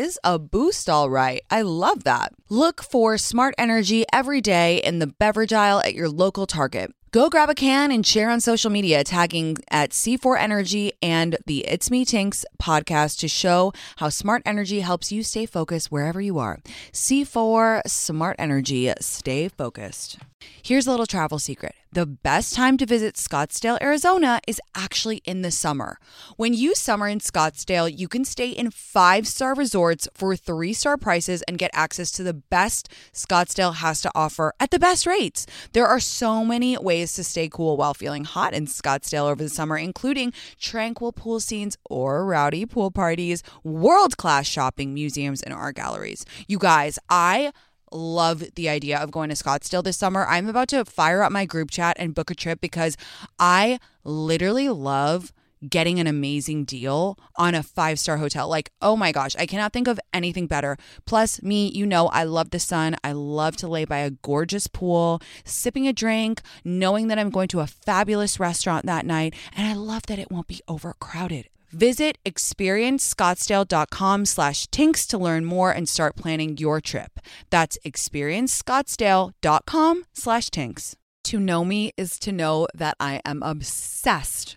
is a boost, all right. I love that. Look for smart energy every day in the beverage aisle at your local Target. Go grab a can and share on social media, tagging at C4 Energy and the It's Me Tinx podcast to show how smart energy helps you stay focused wherever you are. C4 Smart Energy, stay focused. Here's a little travel secret. The best time to visit Scottsdale, Arizona is actually in the summer. When you summer in Scottsdale, you can stay in five star resorts for three star prices and get access to the best Scottsdale has to offer at the best rates. There are so many ways to stay cool while feeling hot in Scottsdale over the summer, including tranquil pool scenes or rowdy pool parties, world class shopping, museums, and art galleries. You guys, I love the idea of going to Scottsdale this summer. I'm about to fire up my group chat and book a trip because I literally love getting an amazing deal on a five star hotel. Like, oh my gosh, I cannot think of anything better. Plus, me, you know, I love the sun. I love to lay by a gorgeous pool, sipping a drink, knowing that I'm going to a fabulous restaurant that night. And I love that it won't be overcrowded. Visit experiencescottsdale.com slash tinx to learn more and start planning your trip. That's experiencescottsdale.com slash tinx. To know me is to know that I am obsessed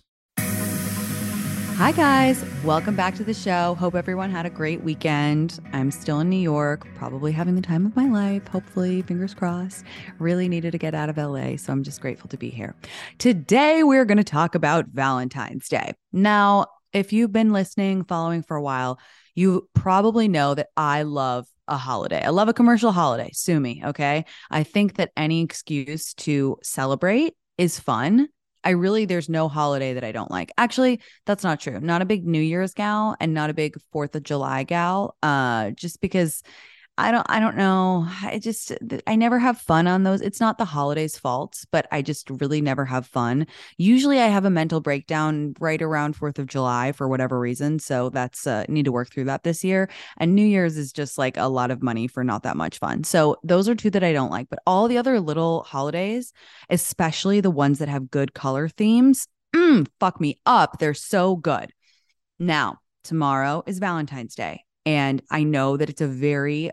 Hi, guys. Welcome back to the show. Hope everyone had a great weekend. I'm still in New York, probably having the time of my life. Hopefully, fingers crossed. Really needed to get out of LA. So I'm just grateful to be here. Today, we're going to talk about Valentine's Day. Now, if you've been listening, following for a while, you probably know that I love a holiday. I love a commercial holiday. Sue me. Okay. I think that any excuse to celebrate is fun I really there's no holiday that I don't like. Actually, that's not true. Not a big New Year's gal and not a big 4th of July gal. Uh just because I don't I don't know. I just I never have fun on those. It's not the holidays fault, but I just really never have fun. Usually I have a mental breakdown right around 4th of July for whatever reason, so that's uh need to work through that this year. And New Year's is just like a lot of money for not that much fun. So those are two that I don't like, but all the other little holidays, especially the ones that have good color themes, mm, fuck me up. They're so good. Now, tomorrow is Valentine's Day. And I know that it's a very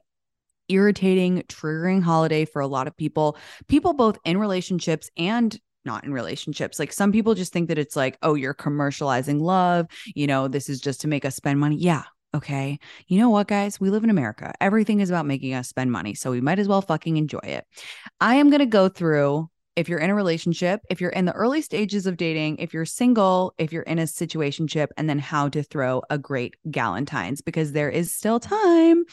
irritating, triggering holiday for a lot of people, people both in relationships and not in relationships. Like some people just think that it's like, oh, you're commercializing love. You know, this is just to make us spend money. Yeah. Okay. You know what, guys? We live in America. Everything is about making us spend money. So we might as well fucking enjoy it. I am going to go through if you're in a relationship, if you're in the early stages of dating, if you're single, if you're in a situationship, and then how to throw a great Galentine's because there is still time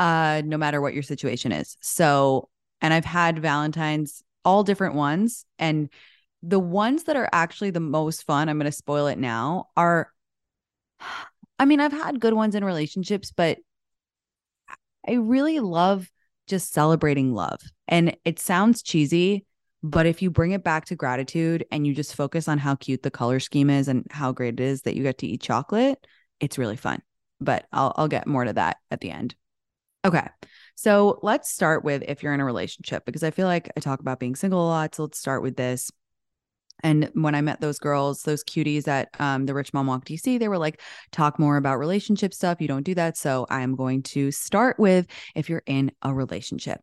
uh, no matter what your situation is. So, and I've had Valentine's, all different ones. And the ones that are actually the most fun, I'm going to spoil it now, are, I mean, I've had good ones in relationships, but I really love just celebrating love. And it sounds cheesy, but if you bring it back to gratitude and you just focus on how cute the color scheme is and how great it is that you get to eat chocolate, it's really fun. But I'll I'll get more to that at the end. Okay. So let's start with if you're in a relationship, because I feel like I talk about being single a lot. So let's start with this. And when I met those girls, those cuties at um, the Rich Mom Walk DC, they were like, talk more about relationship stuff. You don't do that. So I'm going to start with if you're in a relationship.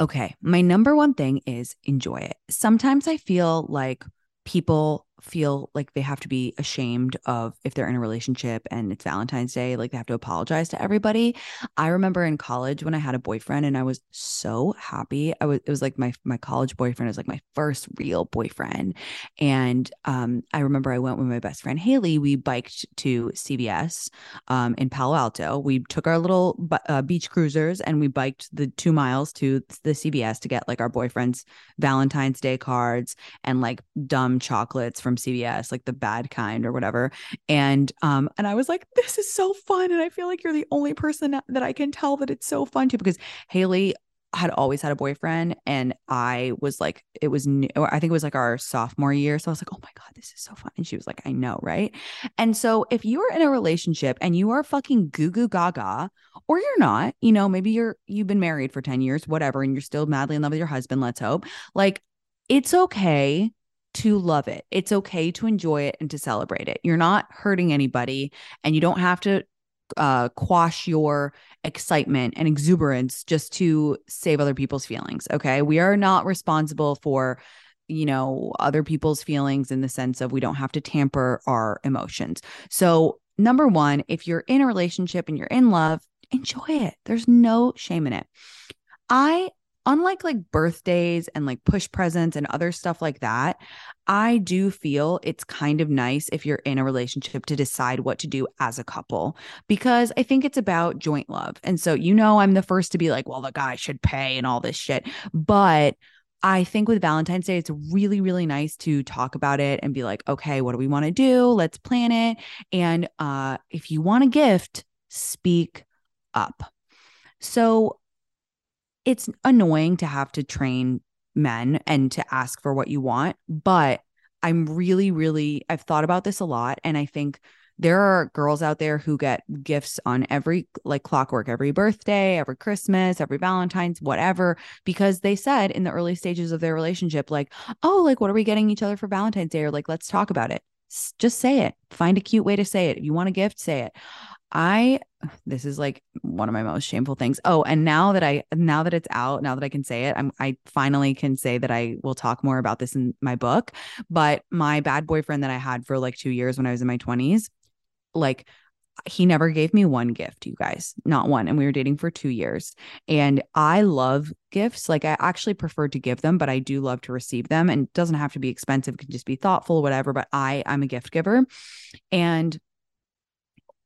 Okay. My number one thing is enjoy it. Sometimes I feel like people feel like they have to be ashamed of if they're in a relationship and it's Valentine's Day, like they have to apologize to everybody. I remember in college when I had a boyfriend and I was so happy. I was it was like my my college boyfriend was like my first real boyfriend. And um I remember I went with my best friend Haley. We biked to CVS um in Palo Alto. We took our little uh, beach cruisers and we biked the 2 miles to the CVS to get like our boyfriend's Valentine's Day cards and like dumb chocolates from from CVS, like the bad kind or whatever. And um, and I was like, this is so fun. And I feel like you're the only person that I can tell that it's so fun to because Haley had always had a boyfriend and I was like it was new, I think it was like our sophomore year so I was like oh my god this is so fun and she was like I know right and so if you are in a relationship and you are fucking goo goo gaga or you're not you know maybe you're you've been married for 10 years whatever and you're still madly in love with your husband let's hope like it's okay to love it. It's okay to enjoy it and to celebrate it. You're not hurting anybody and you don't have to uh, quash your excitement and exuberance just to save other people's feelings. Okay. We are not responsible for, you know, other people's feelings in the sense of we don't have to tamper our emotions. So, number one, if you're in a relationship and you're in love, enjoy it. There's no shame in it. I unlike like birthdays and like push presents and other stuff like that, I do feel it's kind of nice if you're in a relationship to decide what to do as a couple because I think it's about joint love. And so, you know, I'm the first to be like, well, the guy should pay and all this shit. But I think with Valentine's Day, it's really, really nice to talk about it and be like, okay, what do we want to do? Let's plan it. And uh, if you want a gift, speak up. So it's annoying to have to train men and to ask for what you want, but I'm really, really, I've thought about this a lot. And I think there are girls out there who get gifts on every like clockwork, every birthday, every Christmas, every Valentine's, whatever, because they said in the early stages of their relationship, like, oh, like, what are we getting each other for Valentine's Day? Or like, let's talk about it. Just say it. Find a cute way to say it. If you want a gift, say it. I this is like one of my most shameful things. Oh, and now that I now that it's out, now that I can say it, I'm I finally can say that I will talk more about this in my book. But my bad boyfriend that I had for like 2 years when I was in my 20s, like he never gave me one gift, you guys, not one. And we were dating for two years. And I love gifts. Like, I actually prefer to give them, but I do love to receive them. And it doesn't have to be expensive, it can just be thoughtful, whatever. But I, I'm a gift giver. And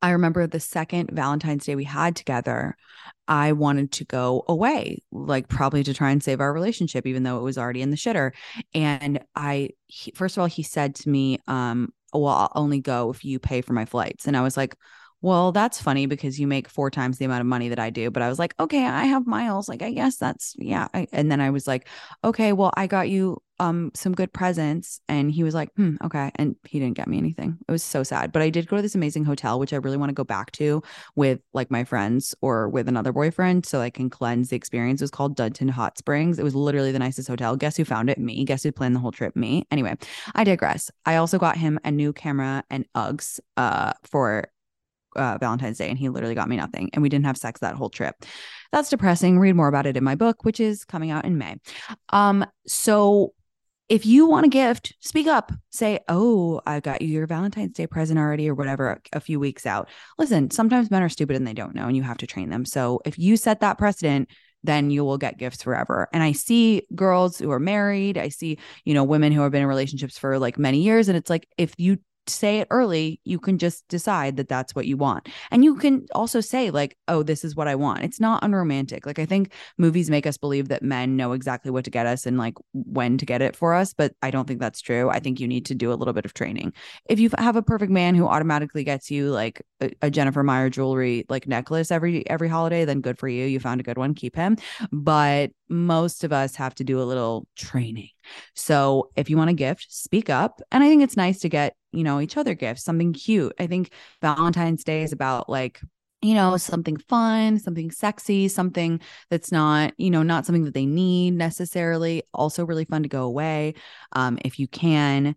I remember the second Valentine's Day we had together, I wanted to go away, like probably to try and save our relationship, even though it was already in the shitter. And I, he, first of all, he said to me, um, well, I'll only go if you pay for my flights. And I was like, well, that's funny because you make four times the amount of money that I do. But I was like, okay, I have miles. Like, I guess that's, yeah. I, and then I was like, okay, well, I got you um some good presents and he was like hmm okay and he didn't get me anything it was so sad but i did go to this amazing hotel which i really want to go back to with like my friends or with another boyfriend so i can cleanse the experience it was called Dunton hot springs it was literally the nicest hotel guess who found it me guess who planned the whole trip me anyway i digress i also got him a new camera and uggs uh for uh, Valentine's Day and he literally got me nothing. And we didn't have sex that whole trip. That's depressing. Read more about it in my book, which is coming out in May. Um, so if you want a gift, speak up. Say, Oh, I got you your Valentine's Day present already, or whatever, a few weeks out. Listen, sometimes men are stupid and they don't know, and you have to train them. So if you set that precedent, then you will get gifts forever. And I see girls who are married, I see, you know, women who have been in relationships for like many years. And it's like, if you say it early, you can just decide that that's what you want. And you can also say, like, oh, this is what I want. It's not unromantic. Like, I think movies make us believe that men know exactly what to get us and like when to get it for us, but I don't think that's true. I think you need to do a little bit of training. If you have a perfect man who automatically gets you like a, a Jennifer Meyer jewelry like necklace every every holiday, then good for you. You found a good one, keep him. But most of us have to do a little training. So if you want a gift, speak up. And I think it's nice to get, you know, each other gifts, something cute. I think Valentine's Day is about like, you know, something fun, something sexy, something that's not, you know, not something that they need necessarily. Also, really fun to go away um, if you can.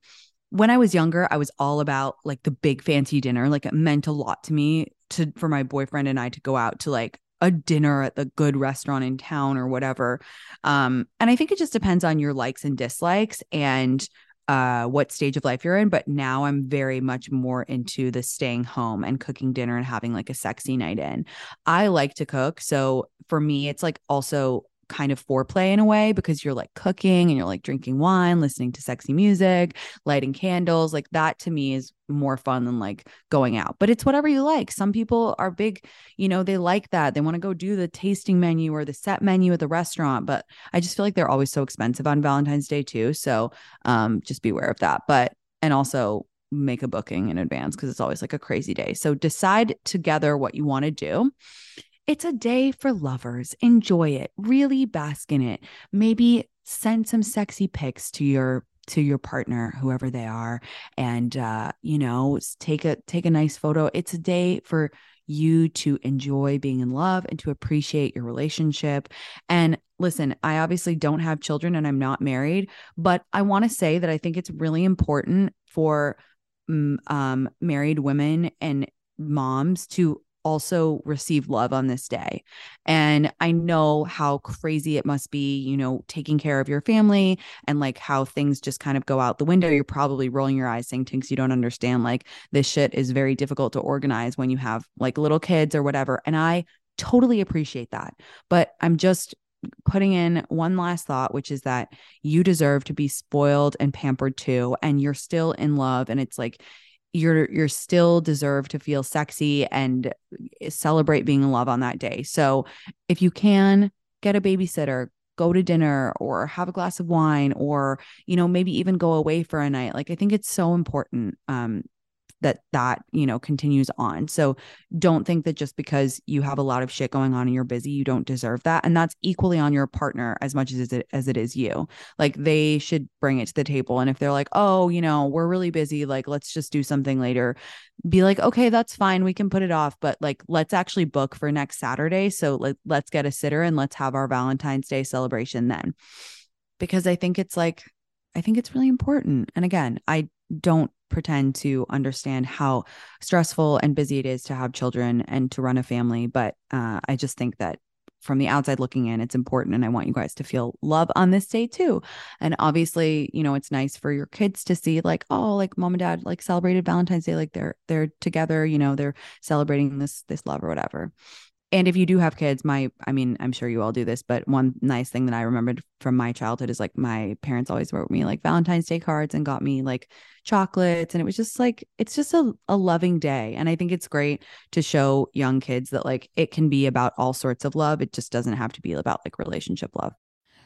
When I was younger, I was all about like the big fancy dinner. Like it meant a lot to me to for my boyfriend and I to go out to like a dinner at the good restaurant in town or whatever. Um, and I think it just depends on your likes and dislikes and uh, what stage of life you're in. But now I'm very much more into the staying home and cooking dinner and having like a sexy night in. I like to cook. So for me, it's like also kind of foreplay in a way because you're like cooking and you're like drinking wine, listening to sexy music, lighting candles. Like that to me is more fun than like going out. But it's whatever you like. Some people are big, you know, they like that. They want to go do the tasting menu or the set menu at the restaurant, but I just feel like they're always so expensive on Valentine's Day too. So um just beware of that. But and also make a booking in advance because it's always like a crazy day. So decide together what you want to do. It's a day for lovers. Enjoy it. Really bask in it. Maybe send some sexy pics to your to your partner whoever they are and uh you know take a take a nice photo it's a day for you to enjoy being in love and to appreciate your relationship and listen i obviously don't have children and i'm not married but i want to say that i think it's really important for mm, um, married women and moms to also receive love on this day. And I know how crazy it must be, you know, taking care of your family and like how things just kind of go out the window. You're probably rolling your eyes saying things you don't understand. Like this shit is very difficult to organize when you have like little kids or whatever. And I totally appreciate that. But I'm just putting in one last thought, which is that you deserve to be spoiled and pampered too. And you're still in love. And it's like, you're you're still deserve to feel sexy and celebrate being in love on that day. So if you can get a babysitter, go to dinner or have a glass of wine or you know maybe even go away for a night. Like I think it's so important um that that you know continues on. So don't think that just because you have a lot of shit going on and you're busy you don't deserve that. And that's equally on your partner as much as it as it is you. Like they should bring it to the table. And if they're like oh you know we're really busy like let's just do something later be like okay that's fine. We can put it off but like let's actually book for next saturday. So let, let's get a sitter and let's have our valentine's day celebration then. Because i think it's like I think it's really important. And again, I don't pretend to understand how stressful and busy it is to have children and to run a family. But uh, I just think that from the outside looking in, it's important. And I want you guys to feel love on this day too. And obviously, you know, it's nice for your kids to see like, oh, like mom and dad like celebrated Valentine's Day, like they're they're together, you know, they're celebrating this this love or whatever and if you do have kids my i mean i'm sure you all do this but one nice thing that i remembered from my childhood is like my parents always wrote me like valentine's day cards and got me like chocolates. And it was just like it's just a, a loving day. And i think it's great to show young kids that like it can be about all sorts of love. It just doesn't have to be about like relationship love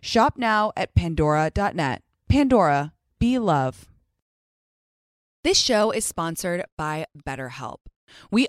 Shop now at pandora.net. Pandora, be love. This show is sponsored by BetterHelp. We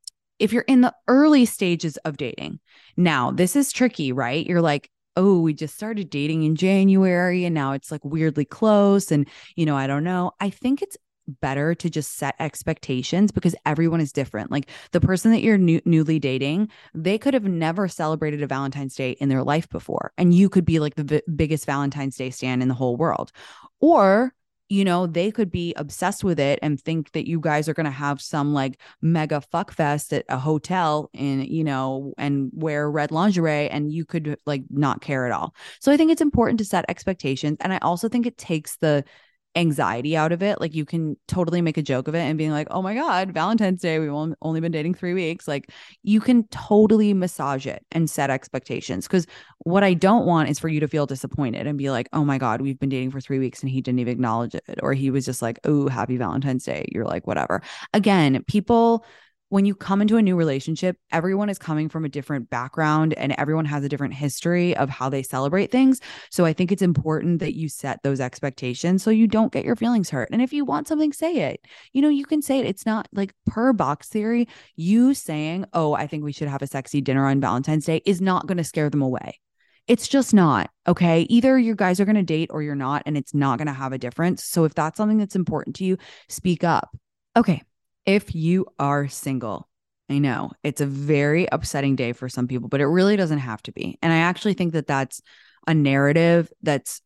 if you're in the early stages of dating, now this is tricky, right? You're like, oh, we just started dating in January and now it's like weirdly close. And, you know, I don't know. I think it's better to just set expectations because everyone is different. Like the person that you're new- newly dating, they could have never celebrated a Valentine's Day in their life before. And you could be like the v- biggest Valentine's Day stand in the whole world. Or you know, they could be obsessed with it and think that you guys are going to have some like mega fuck fest at a hotel in, you know, and wear red lingerie and you could like not care at all. So I think it's important to set expectations. And I also think it takes the anxiety out of it. Like you can totally make a joke of it and being like, oh my God, Valentine's Day, we've only been dating three weeks. Like you can totally massage it and set expectations. Cause what I don't want is for you to feel disappointed and be like, oh my God, we've been dating for three weeks and he didn't even acknowledge it. Or he was just like, oh, happy Valentine's Day. You're like, whatever. Again, people when you come into a new relationship, everyone is coming from a different background and everyone has a different history of how they celebrate things. So I think it's important that you set those expectations so you don't get your feelings hurt. And if you want something, say it. You know, you can say it. It's not like per box theory, you saying, Oh, I think we should have a sexy dinner on Valentine's Day is not going to scare them away. It's just not. Okay. Either you guys are going to date or you're not, and it's not going to have a difference. So if that's something that's important to you, speak up. Okay if you are single. I know it's a very upsetting day for some people, but it really doesn't have to be. And I actually think that that's a narrative that's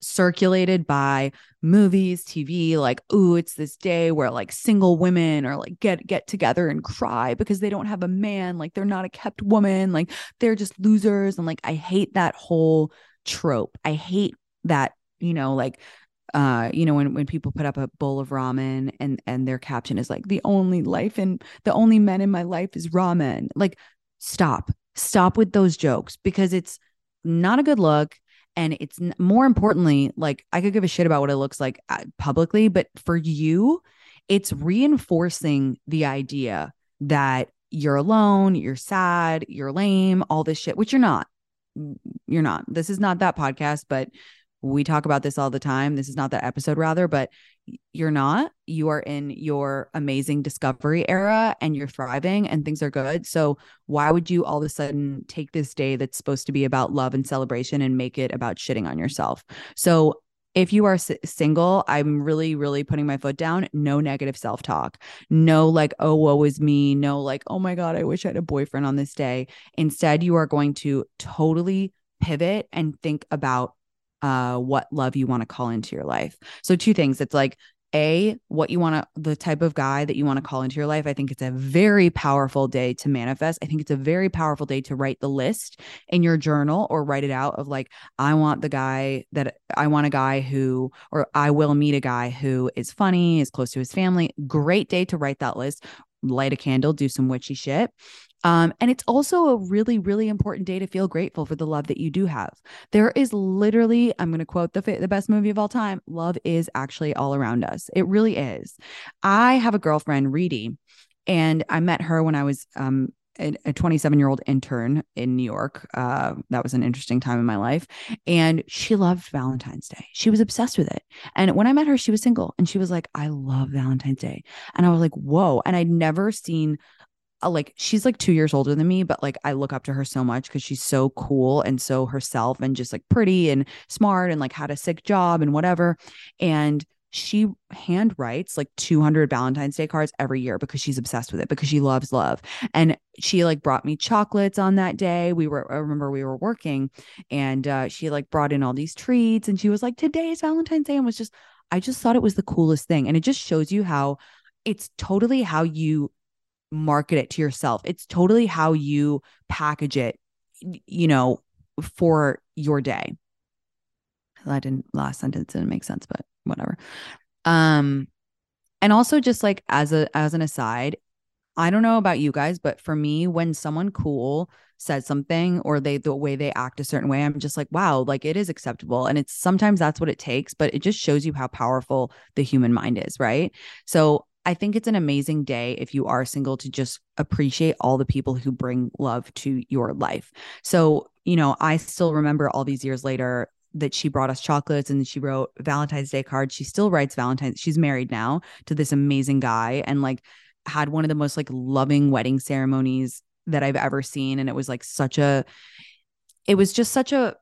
circulated by movies, TV, like, oh, it's this day where like single women are like get get together and cry because they don't have a man, like they're not a kept woman, like they're just losers. And like I hate that whole trope. I hate that, you know, like uh you know when when people put up a bowl of ramen and and their caption is like the only life and the only men in my life is ramen. Like stop. Stop with those jokes because it's not a good look and it's more importantly like i could give a shit about what it looks like uh, publicly but for you it's reinforcing the idea that you're alone you're sad you're lame all this shit which you're not. You're not. This is not that podcast but we talk about this all the time. This is not that episode, rather, but you're not. You are in your amazing discovery era and you're thriving and things are good. So, why would you all of a sudden take this day that's supposed to be about love and celebration and make it about shitting on yourself? So, if you are s- single, I'm really, really putting my foot down. No negative self talk. No, like, oh, woe is me. No, like, oh my God, I wish I had a boyfriend on this day. Instead, you are going to totally pivot and think about uh what love you want to call into your life. So two things. It's like a what you want to the type of guy that you want to call into your life i think it's a very powerful day to manifest i think it's a very powerful day to write the list in your journal or write it out of like i want the guy that i want a guy who or i will meet a guy who is funny is close to his family great day to write that list light a candle do some witchy shit um, and it's also a really, really important day to feel grateful for the love that you do have. There is literally, I'm going to quote the the best movie of all time. Love is actually all around us. It really is. I have a girlfriend, Reedy, and I met her when I was um, a 27 year old intern in New York. Uh, that was an interesting time in my life. And she loved Valentine's Day. She was obsessed with it. And when I met her, she was single and she was like, I love Valentine's Day. And I was like, whoa. And I'd never seen like she's like two years older than me, but like I look up to her so much because she's so cool and so herself and just like pretty and smart and like had a sick job and whatever. And she hand writes like 200 Valentine's Day cards every year because she's obsessed with it because she loves love. And she like brought me chocolates on that day. We were, I remember we were working and uh, she like brought in all these treats and she was like, today's Valentine's Day and was just, I just thought it was the coolest thing. And it just shows you how it's totally how you market it to yourself. It's totally how you package it, you know, for your day. That didn't last sentence didn't make sense, but whatever. Um, and also just like as a as an aside, I don't know about you guys, but for me, when someone cool says something or they the way they act a certain way, I'm just like, wow, like it is acceptable. And it's sometimes that's what it takes, but it just shows you how powerful the human mind is, right? So I think it's an amazing day if you are single to just appreciate all the people who bring love to your life. So, you know, I still remember all these years later that she brought us chocolates and she wrote Valentine's Day cards. She still writes Valentine's. She's married now to this amazing guy and like had one of the most like loving wedding ceremonies that I've ever seen. And it was like such a, it was just such a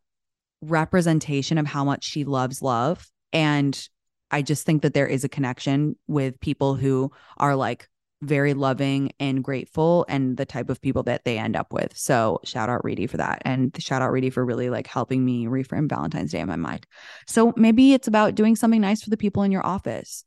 representation of how much she loves love. And I just think that there is a connection with people who are like very loving and grateful and the type of people that they end up with. So shout out Reedy for that. And shout out Reedy for really like helping me reframe Valentine's Day in my mind. So maybe it's about doing something nice for the people in your office.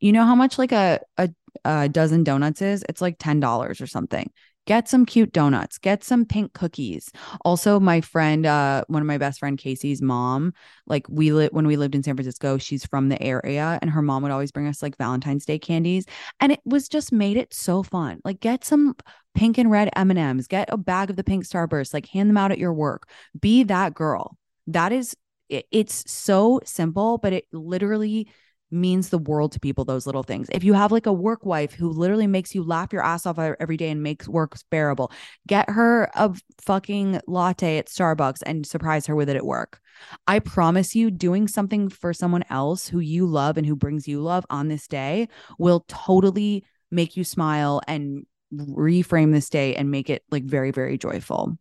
You know how much like a, a, a dozen donuts is? It's like $10 or something get some cute donuts, get some pink cookies. Also, my friend, uh, one of my best friend Casey's mom, like we lit when we lived in San Francisco, she's from the area, and her mom would always bring us like Valentine's Day candies, and it was just made it so fun. Like, get some pink and red M and M's, get a bag of the pink Starburst, like hand them out at your work. Be that girl. That is, it's so simple, but it literally means the world to people those little things. If you have like a work wife who literally makes you laugh your ass off every day and makes work bearable get her a fucking latte at starbucks and surprise her with it at work. I promise you doing something for someone else who you love and who brings you love on this day will totally make you smile and reframe this day and make it like very very joyful.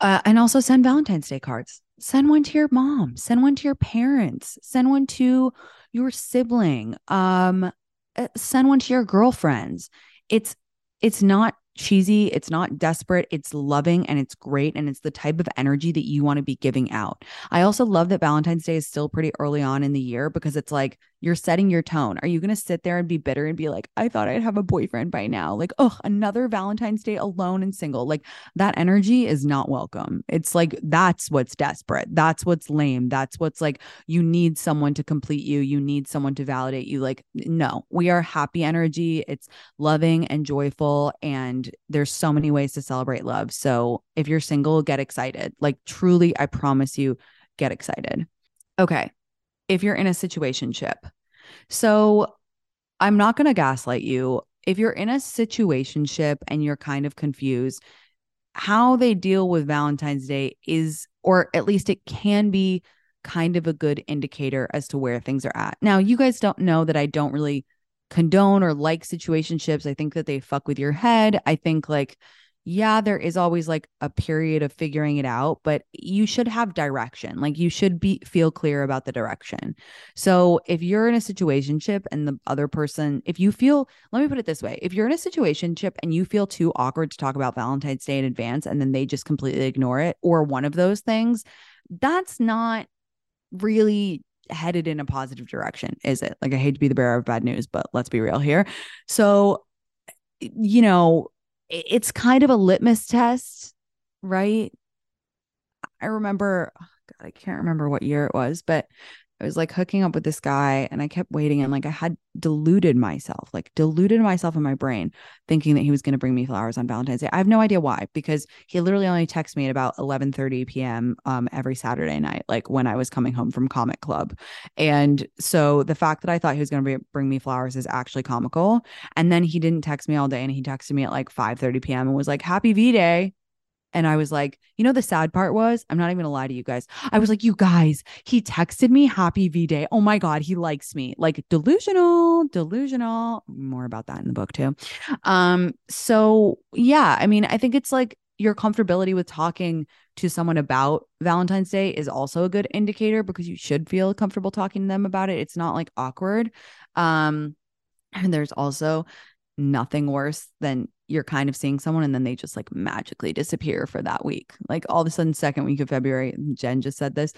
Uh, and also send valentine's day cards. Send one to your mom. Send one to your parents. Send one to your sibling um uh, send one to your girlfriends. It's it's not cheesy it's not desperate it's loving and it's great and it's the type of energy that you want to be giving out. I also love that valentine's day is still pretty early on in the year because it's like You're setting your tone. Are you going to sit there and be bitter and be like, I thought I'd have a boyfriend by now? Like, oh, another Valentine's Day alone and single. Like, that energy is not welcome. It's like, that's what's desperate. That's what's lame. That's what's like, you need someone to complete you. You need someone to validate you. Like, no, we are happy energy. It's loving and joyful. And there's so many ways to celebrate love. So if you're single, get excited. Like, truly, I promise you, get excited. Okay if you're in a situation ship. So I'm not going to gaslight you. If you're in a situation ship and you're kind of confused, how they deal with Valentine's Day is, or at least it can be kind of a good indicator as to where things are at. Now, you guys don't know that I don't really condone or like situationships. I think that they fuck with your head. I think like yeah, there is always like a period of figuring it out, but you should have direction. Like you should be feel clear about the direction. So if you're in a situation ship and the other person, if you feel, let me put it this way, if you're in a situation ship and you feel too awkward to talk about Valentine's Day in advance and then they just completely ignore it or one of those things, that's not really headed in a positive direction, is it? Like I hate to be the bearer of bad news, but let's be real here. So you know, it's kind of a litmus test, right? I remember, oh God, I can't remember what year it was, but I was like hooking up with this guy and I kept waiting and like I had deluded myself, like deluded myself in my brain, thinking that he was going to bring me flowers on Valentine's Day. I have no idea why, because he literally only texts me at about 11:30 p.m. Um, every Saturday night, like when I was coming home from comic club. And so the fact that I thought he was going to be bring me flowers is actually comical. And then he didn't text me all day and he texted me at like 5:30 p.m. and was like, Happy V Day. And I was like, you know, the sad part was, I'm not even gonna lie to you guys. I was like, you guys, he texted me happy V Day. Oh my God, he likes me. Like delusional, delusional. More about that in the book too. Um, so yeah, I mean, I think it's like your comfortability with talking to someone about Valentine's Day is also a good indicator because you should feel comfortable talking to them about it. It's not like awkward. Um, and there's also nothing worse than you're kind of seeing someone and then they just like magically disappear for that week. Like all of a sudden, second week of February, Jen just said this,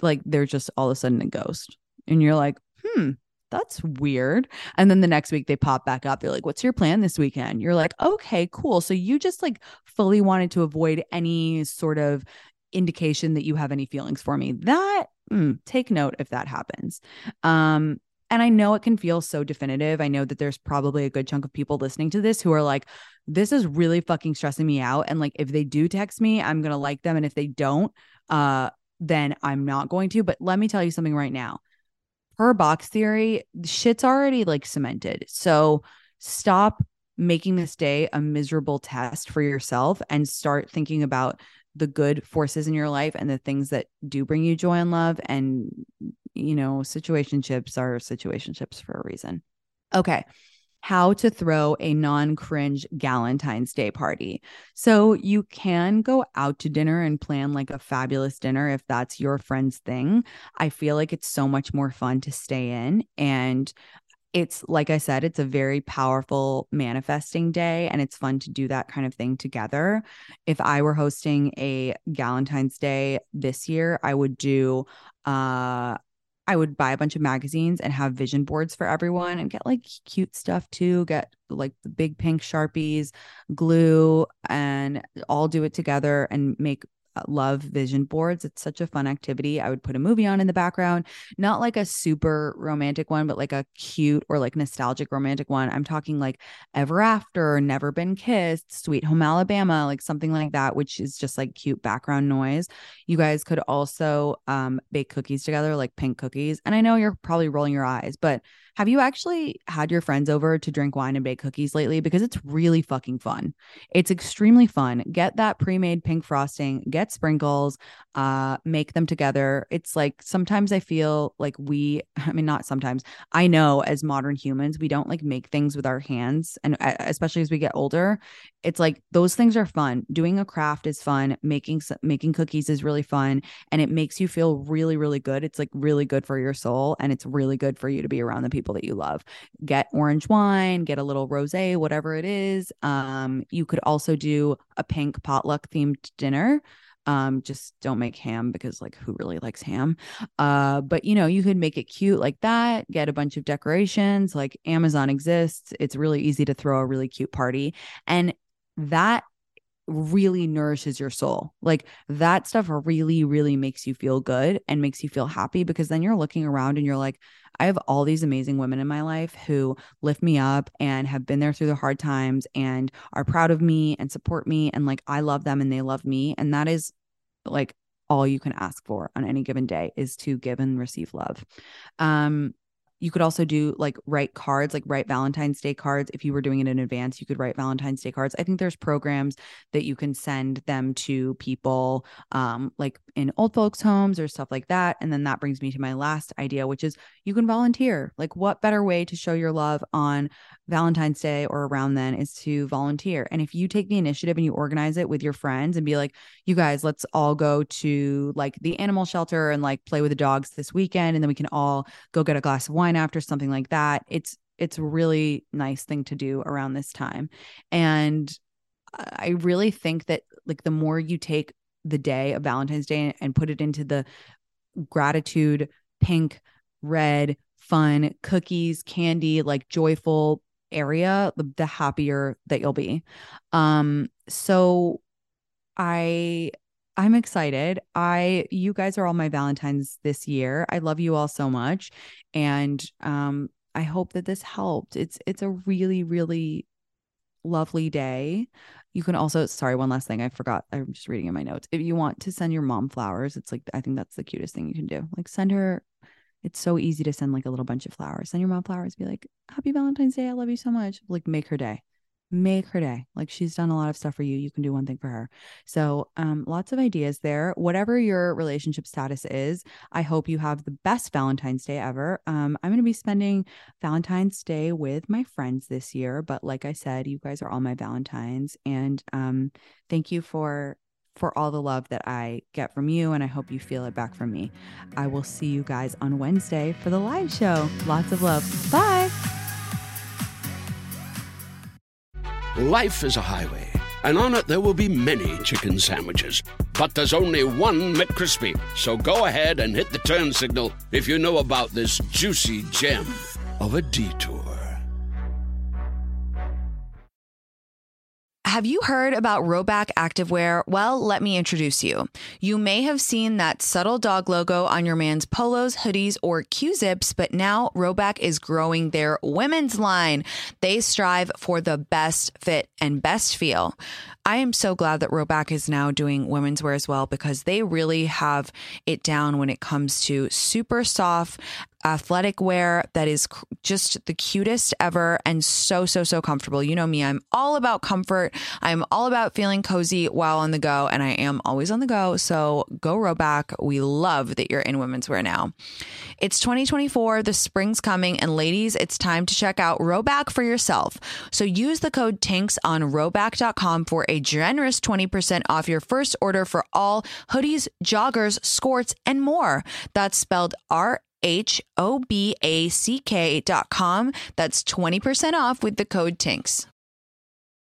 like they're just all of a sudden a ghost. And you're like, hmm, that's weird. And then the next week they pop back up. They're like, what's your plan this weekend? You're like, okay, cool. So you just like fully wanted to avoid any sort of indication that you have any feelings for me. That mm, take note if that happens. Um, and I know it can feel so definitive. I know that there's probably a good chunk of people listening to this who are like, this is really fucking stressing me out. And like, if they do text me, I'm going to like them. And if they don't, uh, then I'm not going to. But let me tell you something right now. Per box theory, shit's already like cemented. So stop making this day a miserable test for yourself and start thinking about the good forces in your life and the things that do bring you joy and love and you know, situationships are situationships for a reason. Okay. How to throw a non cringe Galentine's Day party. So, you can go out to dinner and plan like a fabulous dinner if that's your friend's thing. I feel like it's so much more fun to stay in. And it's like I said, it's a very powerful manifesting day and it's fun to do that kind of thing together. If I were hosting a Galentine's Day this year, I would do uh I would buy a bunch of magazines and have vision boards for everyone and get like cute stuff too. Get like the big pink Sharpies, glue, and all do it together and make love vision boards. It's such a fun activity. I would put a movie on in the background, not like a super romantic one, but like a cute or like nostalgic romantic one. I'm talking like Ever After, Never Been Kissed, Sweet Home Alabama, like something like that, which is just like cute background noise. You guys could also um, bake cookies together, like pink cookies. And I know you're probably rolling your eyes, but have you actually had your friends over to drink wine and bake cookies lately? Because it's really fucking fun. It's extremely fun. Get that pre made pink frosting, get sprinkles, uh, make them together. It's like sometimes I feel like we, I mean, not sometimes, I know as modern humans, we don't like make things with our hands. And especially as we get older, it's like those things are fun. Doing a craft is fun. Making, making cookies is really fun. And it makes you feel really, really good. It's like really good for your soul. And it's really good for you to be around the people that you love. Get orange wine, get a little rose, whatever it is. Um, you could also do a pink potluck themed dinner Um, just don't make ham because like who really likes ham? Uh, but you know, you could make it cute like that, get a bunch of decorations, like Amazon exists. It's really easy to throw a really cute party. And that really nourishes your soul. Like that stuff really, really makes you feel good and makes you feel happy because then you're looking around and you're like, I have all these amazing women in my life who lift me up and have been there through the hard times and are proud of me and support me. And like I love them and they love me. And that is like all you can ask for on any given day is to give and receive love. Um, you could also do like write cards, like write Valentine's Day cards. If you were doing it in advance, you could write Valentine's Day cards. I think there's programs that you can send them to people um, like in old folks' homes or stuff like that. And then that brings me to my last idea, which is you can volunteer. Like, what better way to show your love on Valentine's Day or around then is to volunteer. And if you take the initiative and you organize it with your friends and be like, you guys, let's all go to like the animal shelter and like play with the dogs this weekend. And then we can all go get a glass of wine after something like that. It's, it's a really nice thing to do around this time. And I really think that like the more you take the day of Valentine's Day and put it into the gratitude, pink, red, fun, cookies, candy, like joyful area, the, happier that you'll be. Um, so I I'm excited. I you guys are all my Valentines this year. I love you all so much. And um I hope that this helped. It's it's a really, really lovely day. You can also, sorry, one last thing I forgot. I'm just reading in my notes. If you want to send your mom flowers, it's like, I think that's the cutest thing you can do. Like, send her it's so easy to send like a little bunch of flowers. Send your mom flowers, be like, Happy Valentine's Day. I love you so much. Like, make her day. Make her day. Like she's done a lot of stuff for you. You can do one thing for her. So, um, lots of ideas there. Whatever your relationship status is, I hope you have the best Valentine's Day ever. Um, I'm going to be spending Valentine's Day with my friends this year, but like I said, you guys are all my Valentines, and um, thank you for for all the love that I get from you, and I hope you feel it back from me. I will see you guys on Wednesday for the live show. Lots of love. Bye. Life is a highway, and on it there will be many chicken sandwiches. But there's only one McCrispy. So go ahead and hit the turn signal if you know about this juicy gem of a detour. Have you heard about Rhoback Activewear? Well, let me introduce you. You may have seen that subtle dog logo on your man's polos, hoodies, or Q zips, but now Rhoback is growing their women's line. They strive for the best fit and best feel. I am so glad that Rhoback is now doing women's wear as well because they really have it down when it comes to super soft athletic wear that is just the cutest ever and so, so, so comfortable. You know me, I'm all about comfort. I'm all about feeling cozy while on the go, and I am always on the go. So go Rhoback. We love that you're in women's wear now. It's 2024, the spring's coming, and ladies, it's time to check out Rhoback for yourself. So use the code TINX on rhoback.com for generous 20% off your first order for all hoodies, joggers, skirts, and more. That's spelled R H O B A C K dot com. That's 20% off with the code TINX.